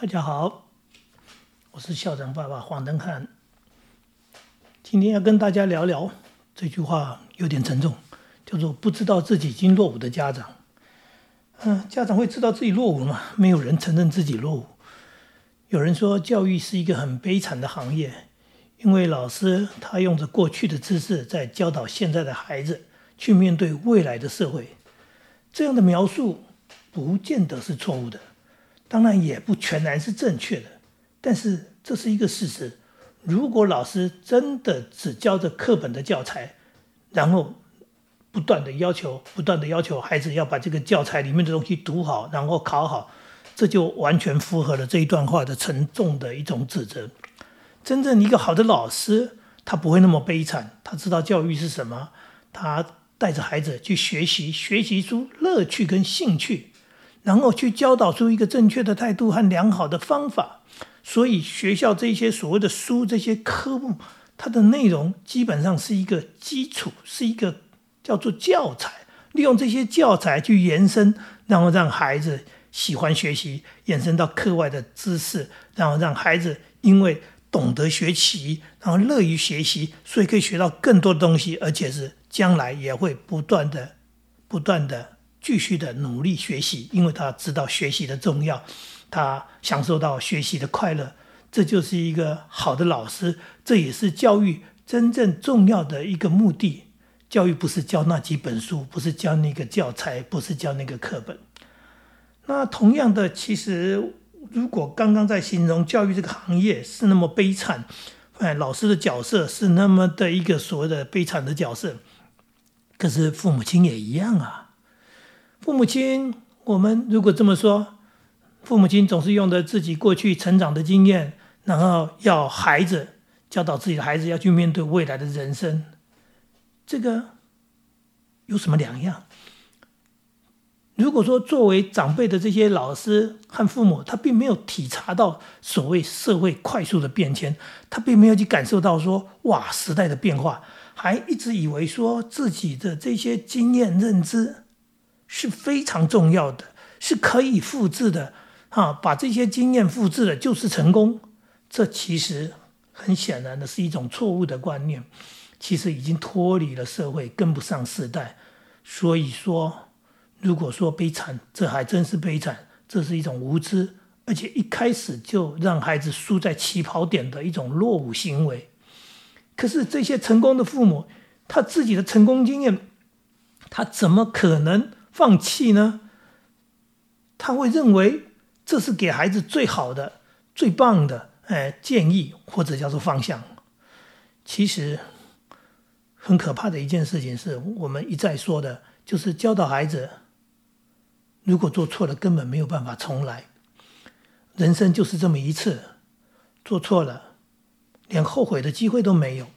大家好，我是校长爸爸黄登汉。今天要跟大家聊聊这句话有点沉重，叫做“不知道自己已经落伍的家长”。嗯，家长会知道自己落伍吗？没有人承认自己落伍。有人说，教育是一个很悲惨的行业，因为老师他用着过去的知识在教导现在的孩子去面对未来的社会。这样的描述不见得是错误的。当然也不全然是正确的，但是这是一个事实。如果老师真的只教着课本的教材，然后不断的要求、不断的要求孩子要把这个教材里面的东西读好，然后考好，这就完全符合了这一段话的沉重的一种指责。真正一个好的老师，他不会那么悲惨，他知道教育是什么，他带着孩子去学习，学习出乐趣跟兴趣。然后去教导出一个正确的态度和良好的方法，所以学校这些所谓的书、这些科目，它的内容基本上是一个基础，是一个叫做教材。利用这些教材去延伸，然后让孩子喜欢学习，延伸到课外的知识，然后让孩子因为懂得学习，然后乐于学习，所以可以学到更多的东西，而且是将来也会不断的、不断的。继续的努力学习，因为他知道学习的重要，他享受到学习的快乐，这就是一个好的老师，这也是教育真正重要的一个目的。教育不是教那几本书，不是教那个教材，不是教那个课本。那同样的，其实如果刚刚在形容教育这个行业是那么悲惨，哎，老师的角色是那么的一个所谓的悲惨的角色，可是父母亲也一样啊。父母亲，我们如果这么说，父母亲总是用着自己过去成长的经验，然后要孩子教导自己的孩子要去面对未来的人生，这个有什么两样？如果说作为长辈的这些老师和父母，他并没有体察到所谓社会快速的变迁，他并没有去感受到说哇时代的变化，还一直以为说自己的这些经验认知。是非常重要的，是可以复制的，啊，把这些经验复制了就是成功。这其实很显然的是一种错误的观念，其实已经脱离了社会，跟不上时代。所以说，如果说悲惨，这还真是悲惨，这是一种无知，而且一开始就让孩子输在起跑点的一种落伍行为。可是这些成功的父母，他自己的成功经验，他怎么可能？放弃呢？他会认为这是给孩子最好的、最棒的哎建议，或者叫做方向。其实很可怕的一件事情是我们一再说的，就是教导孩子，如果做错了，根本没有办法重来。人生就是这么一次，做错了，连后悔的机会都没有。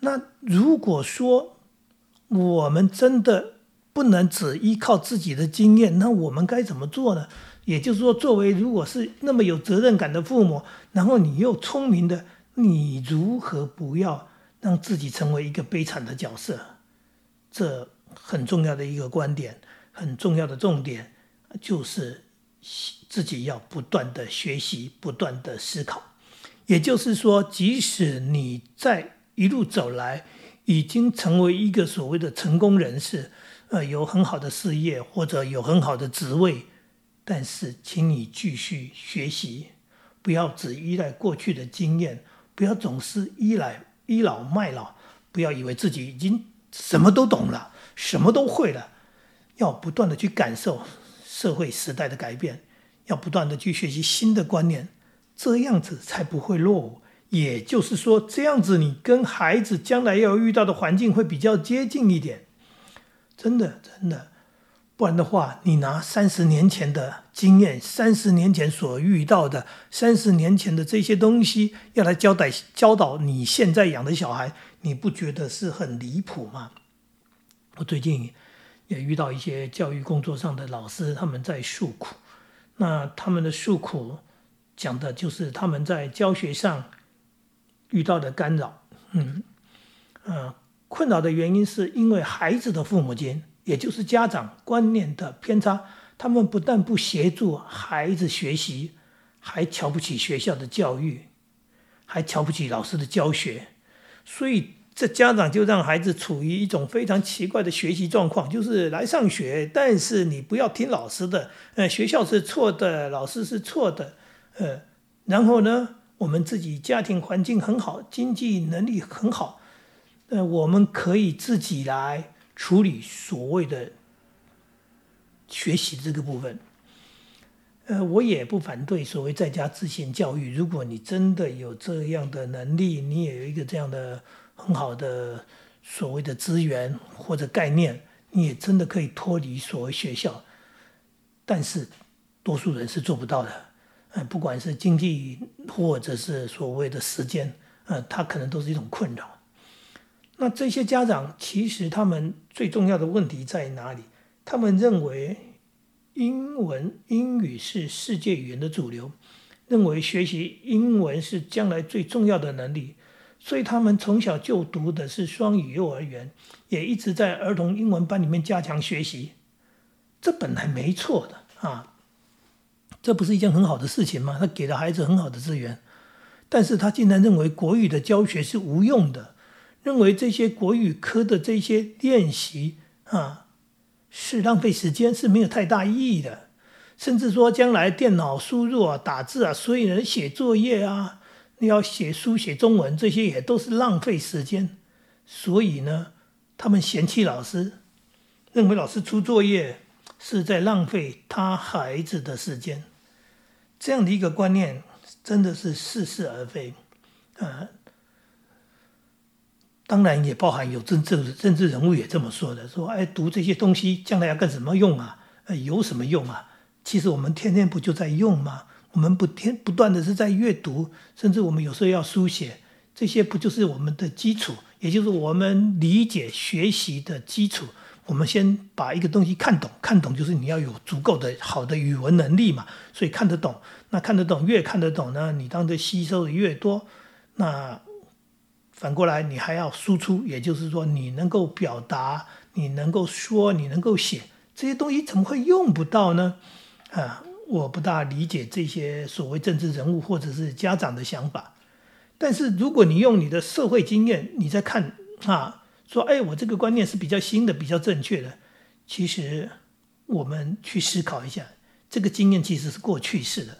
那如果说我们真的，不能只依靠自己的经验，那我们该怎么做呢？也就是说，作为如果是那么有责任感的父母，然后你又聪明的，你如何不要让自己成为一个悲惨的角色？这很重要的一个观点，很重要的重点就是自己要不断的学习，不断的思考。也就是说，即使你在一路走来，已经成为一个所谓的成功人士。呃，有很好的事业或者有很好的职位，但是请你继续学习，不要只依赖过去的经验，不要总是依赖倚老卖老，不要以为自己已经什么都懂了，什么都会了，要不断的去感受社会时代的改变，要不断的去学习新的观念，这样子才不会落伍。也就是说，这样子你跟孩子将来要遇到的环境会比较接近一点。真的，真的，不然的话，你拿三十年前的经验，三十年前所遇到的，三十年前的这些东西，要来交代教导你现在养的小孩，你不觉得是很离谱吗？我最近也遇到一些教育工作上的老师，他们在诉苦，那他们的诉苦讲的就是他们在教学上遇到的干扰，嗯，嗯。困扰的原因是因为孩子的父母亲，也就是家长观念的偏差，他们不但不协助孩子学习，还瞧不起学校的教育，还瞧不起老师的教学，所以这家长就让孩子处于一种非常奇怪的学习状况，就是来上学，但是你不要听老师的，呃，学校是错的，老师是错的，呃，然后呢，我们自己家庭环境很好，经济能力很好，呃，我们可以自己来处理所谓的。学习这个部分，呃，我也不反对所谓在家自行教育。如果你真的有这样的能力，你也有一个这样的很好的所谓的资源或者概念，你也真的可以脱离所谓学校。但是，多数人是做不到的。呃，不管是经济或者是所谓的时间，呃，他可能都是一种困扰。那这些家长其实他们最重要的问题在哪里？他们认为英文英语是世界语言的主流，认为学习英文是将来最重要的能力，所以他们从小就读的是双语幼儿园，也一直在儿童英文班里面加强学习。这本来没错的啊，这不是一件很好的事情吗？他给了孩子很好的资源，但是他竟然认为国语的教学是无用的，认为这些国语科的这些练习啊。是浪费时间，是没有太大意义的。甚至说，将来电脑输入啊、打字啊，所以人写作业啊，你要写书写中文，这些也都是浪费时间。所以呢，他们嫌弃老师，认为老师出作业是在浪费他孩子的时间。这样的一个观念，真的是似是而非，啊。当然也包含有政治政治人物也这么说的，说哎，读这些东西将来要干什么用啊？呃，有什么用啊？其实我们天天不就在用吗？我们不天不断的是在阅读，甚至我们有时候要书写，这些不就是我们的基础？也就是我们理解学习的基础。我们先把一个东西看懂，看懂就是你要有足够的好的语文能力嘛，所以看得懂。那看得懂，越看得懂呢，你当的吸收的越多，那。反过来，你还要输出，也就是说，你能够表达，你能够说，你能够写，这些东西怎么会用不到呢？啊，我不大理解这些所谓政治人物或者是家长的想法。但是，如果你用你的社会经验，你在看啊，说，哎，我这个观念是比较新的，比较正确的。其实，我们去思考一下，这个经验其实是过去式的，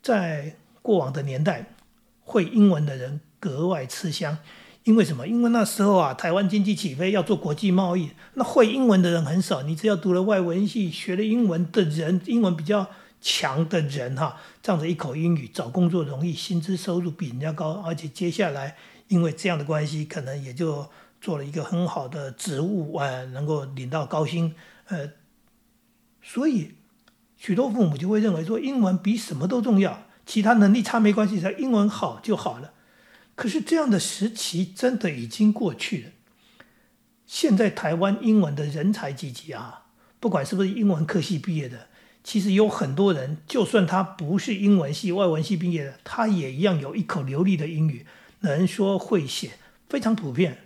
在过往的年代，会英文的人。格外吃香，因为什么？因为那时候啊，台湾经济起飞，要做国际贸易，那会英文的人很少。你只要读了外文系，学了英文的人，英文比较强的人哈，这样子一口英语，找工作容易，薪资收入比人家高，而且接下来因为这样的关系，可能也就做了一个很好的职务啊，能够领到高薪。呃，所以许多父母就会认为说，英文比什么都重要，其他能力差没关系，只要英文好就好了。可是这样的时期真的已经过去了。现在台湾英文的人才济济啊，不管是不是英文科系毕业的，其实有很多人，就算他不是英文系、外文系毕业的，他也一样有一口流利的英语，能说会写，非常普遍。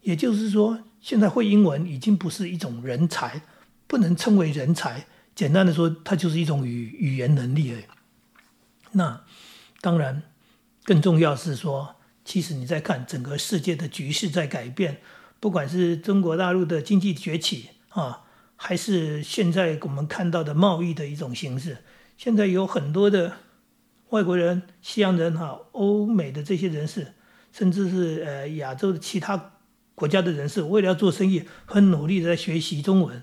也就是说，现在会英文已经不是一种人才，不能称为人才。简单的说，它就是一种语语言能力而已。那当然，更重要是说。其实你在看整个世界的局势在改变，不管是中国大陆的经济崛起啊，还是现在我们看到的贸易的一种形式，现在有很多的外国人、西洋人哈、欧美的这些人士，甚至是呃亚洲的其他国家的人士，为了要做生意，很努力在学习中文。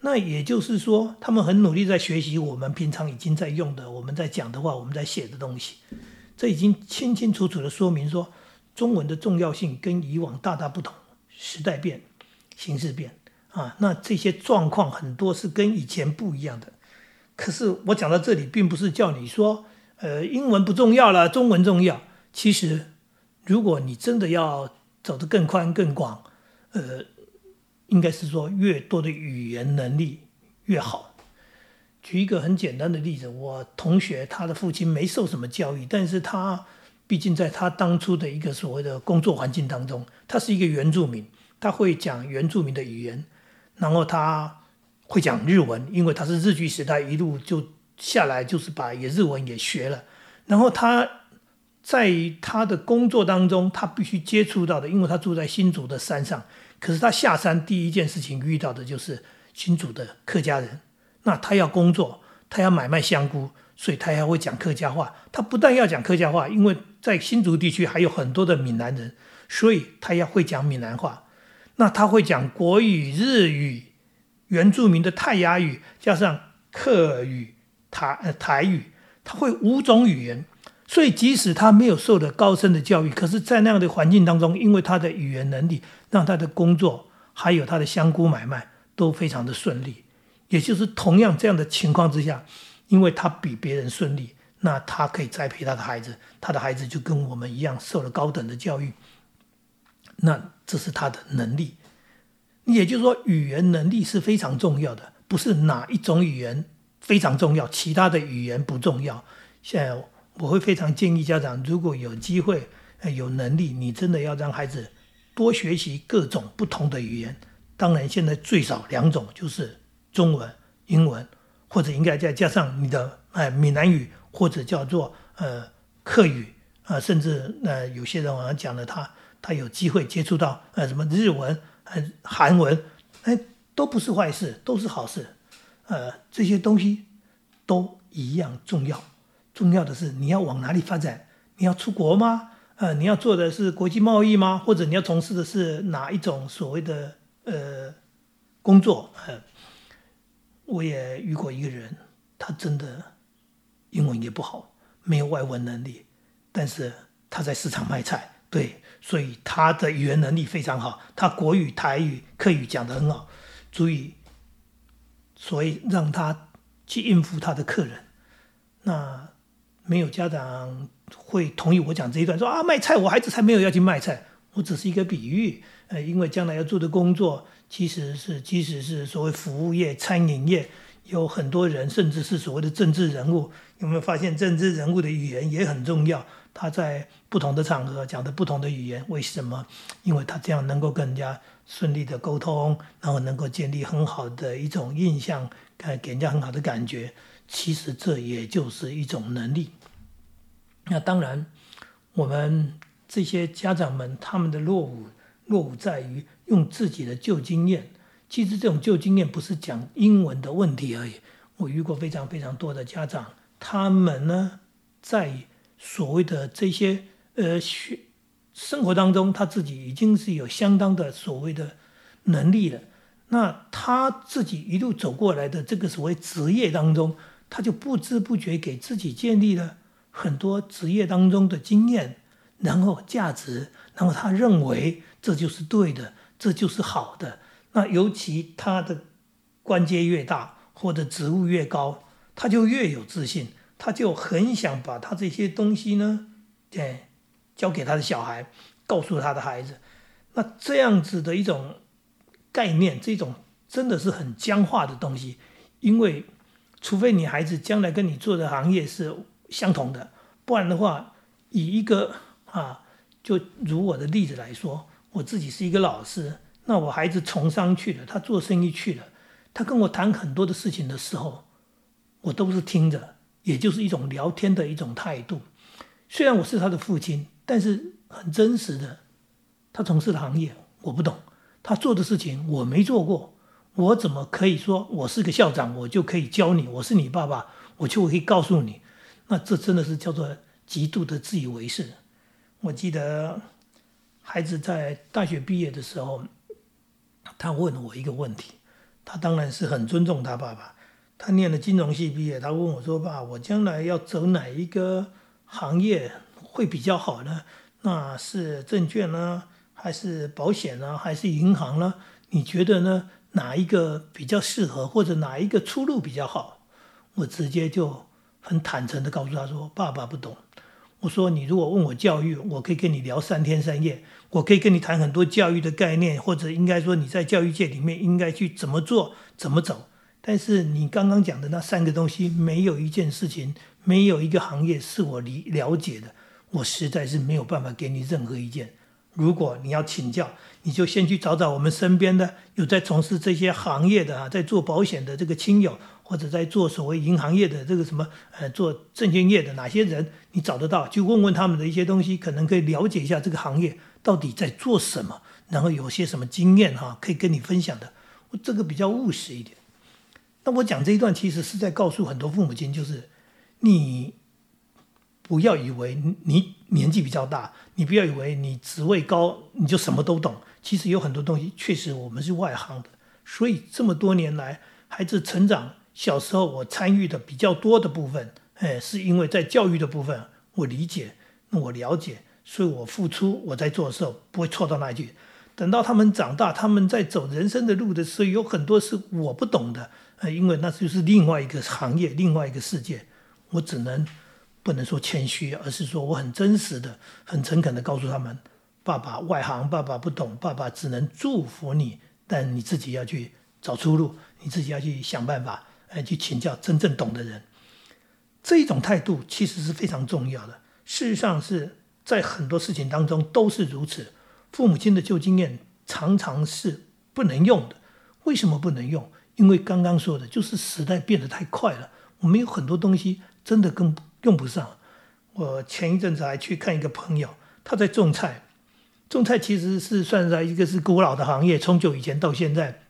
那也就是说，他们很努力在学习我们平常已经在用的、我们在讲的话、我们在写的东西。这已经清清楚楚的说明说，中文的重要性跟以往大大不同。时代变，形势变啊，那这些状况很多是跟以前不一样的。可是我讲到这里，并不是叫你说，呃，英文不重要了，中文重要。其实，如果你真的要走得更宽更广，呃，应该是说越多的语言能力越好。举一个很简单的例子，我同学他的父亲没受什么教育，但是他毕竟在他当初的一个所谓的工作环境当中，他是一个原住民，他会讲原住民的语言，然后他会讲日文，因为他是日据时代一路就下来，就是把也日文也学了。然后他在他的工作当中，他必须接触到的，因为他住在新竹的山上，可是他下山第一件事情遇到的就是新竹的客家人。那他要工作，他要买卖香菇，所以他还会讲客家话。他不但要讲客家话，因为在新竹地区还有很多的闽南人，所以他要会讲闽南话。那他会讲国语、日语、原住民的泰雅语，加上客语、台呃台语，他会五种语言。所以即使他没有受的高深的教育，可是，在那样的环境当中，因为他的语言能力，让他的工作还有他的香菇买卖都非常的顺利。也就是同样这样的情况之下，因为他比别人顺利，那他可以栽培他的孩子，他的孩子就跟我们一样受了高等的教育。那这是他的能力，也就是说，语言能力是非常重要的，不是哪一种语言非常重要，其他的语言不重要。现在我会非常建议家长，如果有机会、有能力，你真的要让孩子多学习各种不同的语言。当然，现在最少两种，就是中文、英文，或者应该再加上你的哎闽南语，或者叫做呃客语啊，甚至呃有些人好像讲了他。他有机会接触到呃什么日文、韩文，哎都不是坏事，都是好事，呃这些东西都一样重要。重要的是你要往哪里发展？你要出国吗？呃你要做的是国际贸易吗？或者你要从事的是哪一种所谓的呃工作？呃，我也遇过一个人，他真的英文也不好，没有外文能力，但是他在市场卖菜。对，所以他的语言能力非常好，他国语、台语、客语讲得很好，足以，所以让他去应付他的客人。那没有家长会同意我讲这一段，说啊卖菜，我孩子才没有要去卖菜，我只是一个比喻。呃，因为将来要做的工作，其实是即使是所谓服务业、餐饮业，有很多人，甚至是所谓的政治人物，有没有发现政治人物的语言也很重要？他在不同的场合讲的不同的语言，为什么？因为他这样能够跟人家顺利的沟通，然后能够建立很好的一种印象，给给人家很好的感觉。其实这也就是一种能力。那当然，我们这些家长们他们的落伍，落伍在于用自己的旧经验。其实这种旧经验不是讲英文的问题而已。我遇过非常非常多的家长，他们呢在。所谓的这些呃学生活当中，他自己已经是有相当的所谓的能力了。那他自己一路走过来的这个所谓职业当中，他就不知不觉给自己建立了很多职业当中的经验，然后价值，然后他认为这就是对的，这就是好的。那尤其他的官阶越大或者职务越高，他就越有自信。他就很想把他这些东西呢，对，交给他的小孩，告诉他的孩子。那这样子的一种概念，这种真的是很僵化的东西。因为，除非你孩子将来跟你做的行业是相同的，不然的话，以一个啊，就如我的例子来说，我自己是一个老师，那我孩子从商去了，他做生意去了，他跟我谈很多的事情的时候，我都是听着。也就是一种聊天的一种态度。虽然我是他的父亲，但是很真实的，他从事的行业我不懂，他做的事情我没做过，我怎么可以说我是个校长，我就可以教你？我是你爸爸，我就可以告诉你？那这真的是叫做极度的自以为是。我记得孩子在大学毕业的时候，他问我一个问题，他当然是很尊重他爸爸。他念了金融系毕业，他问我说：“爸，我将来要走哪一个行业会比较好呢？那是证券呢，还是保险呢，还是银行呢？你觉得呢？哪一个比较适合，或者哪一个出路比较好？”我直接就很坦诚的告诉他说：“爸爸不懂。”我说：“你如果问我教育，我可以跟你聊三天三夜，我可以跟你谈很多教育的概念，或者应该说你在教育界里面应该去怎么做，怎么走。”但是你刚刚讲的那三个东西，没有一件事情，没有一个行业是我理了解的，我实在是没有办法给你任何意见。如果你要请教，你就先去找找我们身边的有在从事这些行业的啊，在做保险的这个亲友，或者在做所谓银行业的这个什么呃做证券业的哪些人，你找得到，去问问他们的一些东西，可能可以了解一下这个行业到底在做什么，然后有些什么经验哈，可以跟你分享的。我这个比较务实一点。那我讲这一段其实是在告诉很多父母亲，就是你。不要以为你年纪比较大，你不要以为你职位高你就什么都懂。其实有很多东西，确实我们是外行的。所以这么多年来，孩子成长，小时候我参与的比较多的部分，哎，是因为在教育的部分，我理解，我了解，所以我付出，我在做的时候不会错到哪里去。等到他们长大，他们在走人生的路的时候，有很多是我不懂的，呃，因为那就是另外一个行业，另外一个世界，我只能。不能说谦虚，而是说我很真实的、很诚恳的告诉他们：爸爸外行，爸爸不懂，爸爸只能祝福你，但你自己要去找出路，你自己要去想办法，来，去请教真正懂的人。这一种态度其实是非常重要的。事实上是在很多事情当中都是如此。父母亲的旧经验常常是不能用的。为什么不能用？因为刚刚说的就是时代变得太快了，我们有很多东西真的跟。用不上。我前一阵子还去看一个朋友，他在种菜。种菜其实是算在一个是古老的行业，从久以前到现在，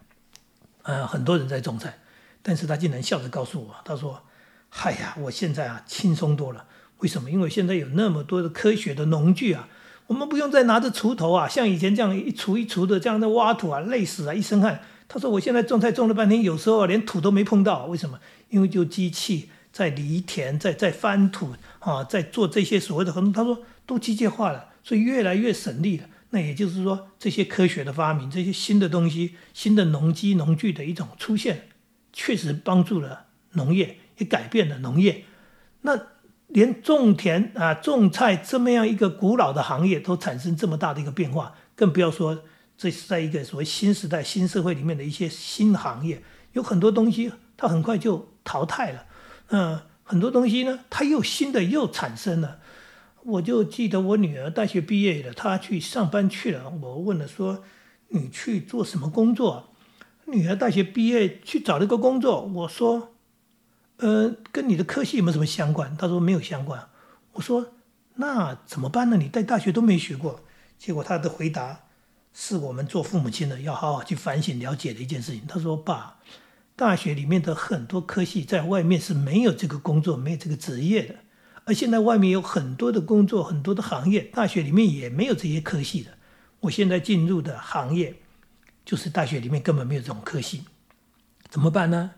呃，很多人在种菜。但是他竟然笑着告诉我，他说：“嗨呀，我现在啊轻松多了。为什么？因为现在有那么多的科学的农具啊，我们不用再拿着锄头啊，像以前这样一锄一锄的这样的挖土啊，累死啊，一身汗。”他说：“我现在种菜种了半天，有时候连土都没碰到。为什么？因为就机器。”在犁田，在在翻土啊，在做这些所谓的很多，他说都机械化了，所以越来越省力了。那也就是说，这些科学的发明，这些新的东西，新的农机农具的一种出现，确实帮助了农业，也改变了农业。那连种田啊、种菜这么样一个古老的行业，都产生这么大的一个变化，更不要说这是在一个所谓新时代、新社会里面的一些新行业，有很多东西它很快就淘汰了。嗯，很多东西呢，它又新的又产生了。我就记得我女儿大学毕业了，她去上班去了。我问了说：“你去做什么工作？”女儿大学毕业去找了一个工作。我说：“呃，跟你的科系有没有什么相关？”她说：“没有相关。”我说：“那怎么办呢？你在大学都没学过。”结果她的回答是我们做父母亲的要好好去反省了解的一件事情。她说：“爸。”大学里面的很多科系在外面是没有这个工作、没有这个职业的，而现在外面有很多的工作、很多的行业，大学里面也没有这些科系的。我现在进入的行业，就是大学里面根本没有这种科系，怎么办呢？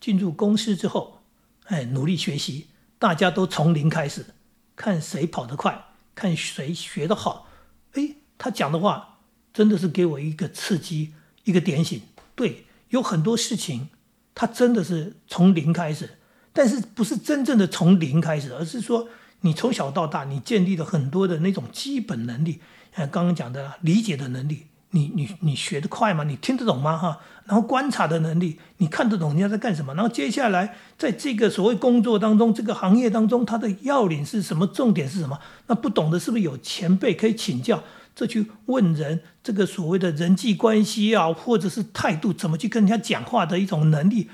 进入公司之后，哎，努力学习，大家都从零开始，看谁跑得快，看谁学得好。哎，他讲的话真的是给我一个刺激，一个点醒。对。有很多事情，他真的是从零开始，但是不是真正的从零开始，而是说你从小到大，你建立了很多的那种基本能力，像刚刚讲的理解的能力，你你你学得快吗？你听得懂吗？哈，然后观察的能力，你看得懂人家在干什么？然后接下来在这个所谓工作当中，这个行业当中，它的要领是什么？重点是什么？那不懂的是不是有前辈可以请教？这去问人，这个所谓的人际关系啊，或者是态度，怎么去跟人家讲话的一种能力，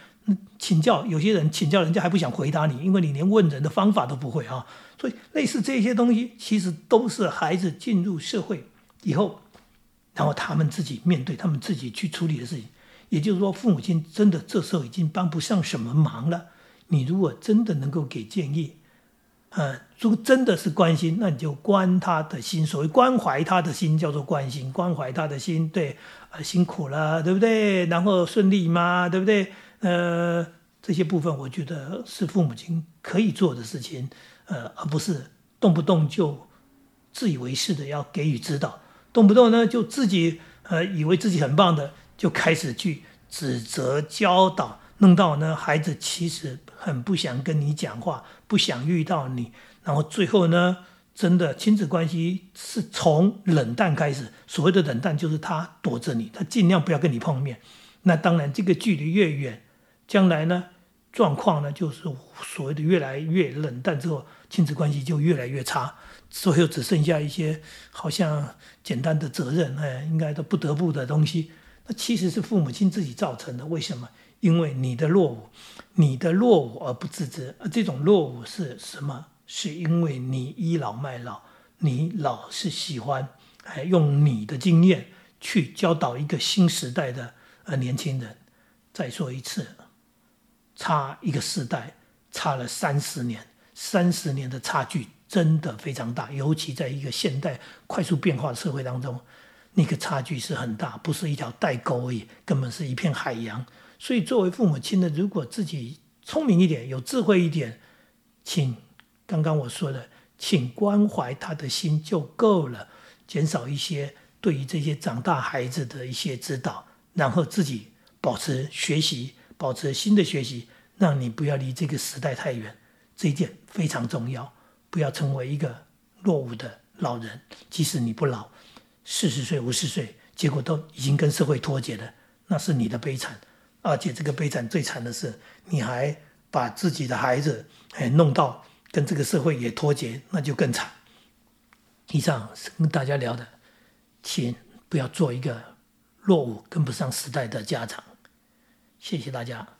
请教有些人请教人家还不想回答你，因为你连问人的方法都不会啊。所以类似这些东西，其实都是孩子进入社会以后，然后他们自己面对他们自己去处理的事情。也就是说，父母亲真的这时候已经帮不上什么忙了。你如果真的能够给建议。呃，如果真的是关心，那你就关他的心。所谓关怀他的心，叫做关心；关怀他的心，对，呃，辛苦了，对不对？然后顺利吗？对不对？呃，这些部分，我觉得是父母亲可以做的事情，呃，而不是动不动就自以为是的要给予指导，动不动呢就自己呃以为自己很棒的，就开始去指责教导。弄到呢，孩子其实很不想跟你讲话，不想遇到你，然后最后呢，真的亲子关系是从冷淡开始。所谓的冷淡，就是他躲着你，他尽量不要跟你碰面。那当然，这个距离越远，将来呢，状况呢，就是所谓的越来越冷淡之后，亲子关系就越来越差，最后只剩下一些好像简单的责任，哎，应该都不得不的东西。那其实是父母亲自己造成的。为什么？因为你的落伍，你的落伍而不自知。而这种落伍是什么？是因为你倚老卖老，你老是喜欢哎用你的经验去教导一个新时代的呃年轻人。再说一次。差一个时代，差了三十年，三十年的差距真的非常大，尤其在一个现代快速变化的社会当中，那个差距是很大，不是一条代沟而已，根本是一片海洋。所以，作为父母亲的，如果自己聪明一点，有智慧一点，请刚刚我说的，请关怀他的心就够了，减少一些对于这些长大孩子的一些指导，然后自己保持学习。保持新的学习，让你不要离这个时代太远，这一点非常重要。不要成为一个落伍的老人，即使你不老，四十岁、五十岁，结果都已经跟社会脱节了，那是你的悲惨。而且这个悲惨最惨的是，你还把自己的孩子哎弄到跟这个社会也脱节，那就更惨。以上是跟大家聊的，请不要做一个落伍、跟不上时代的家长。谢谢大家。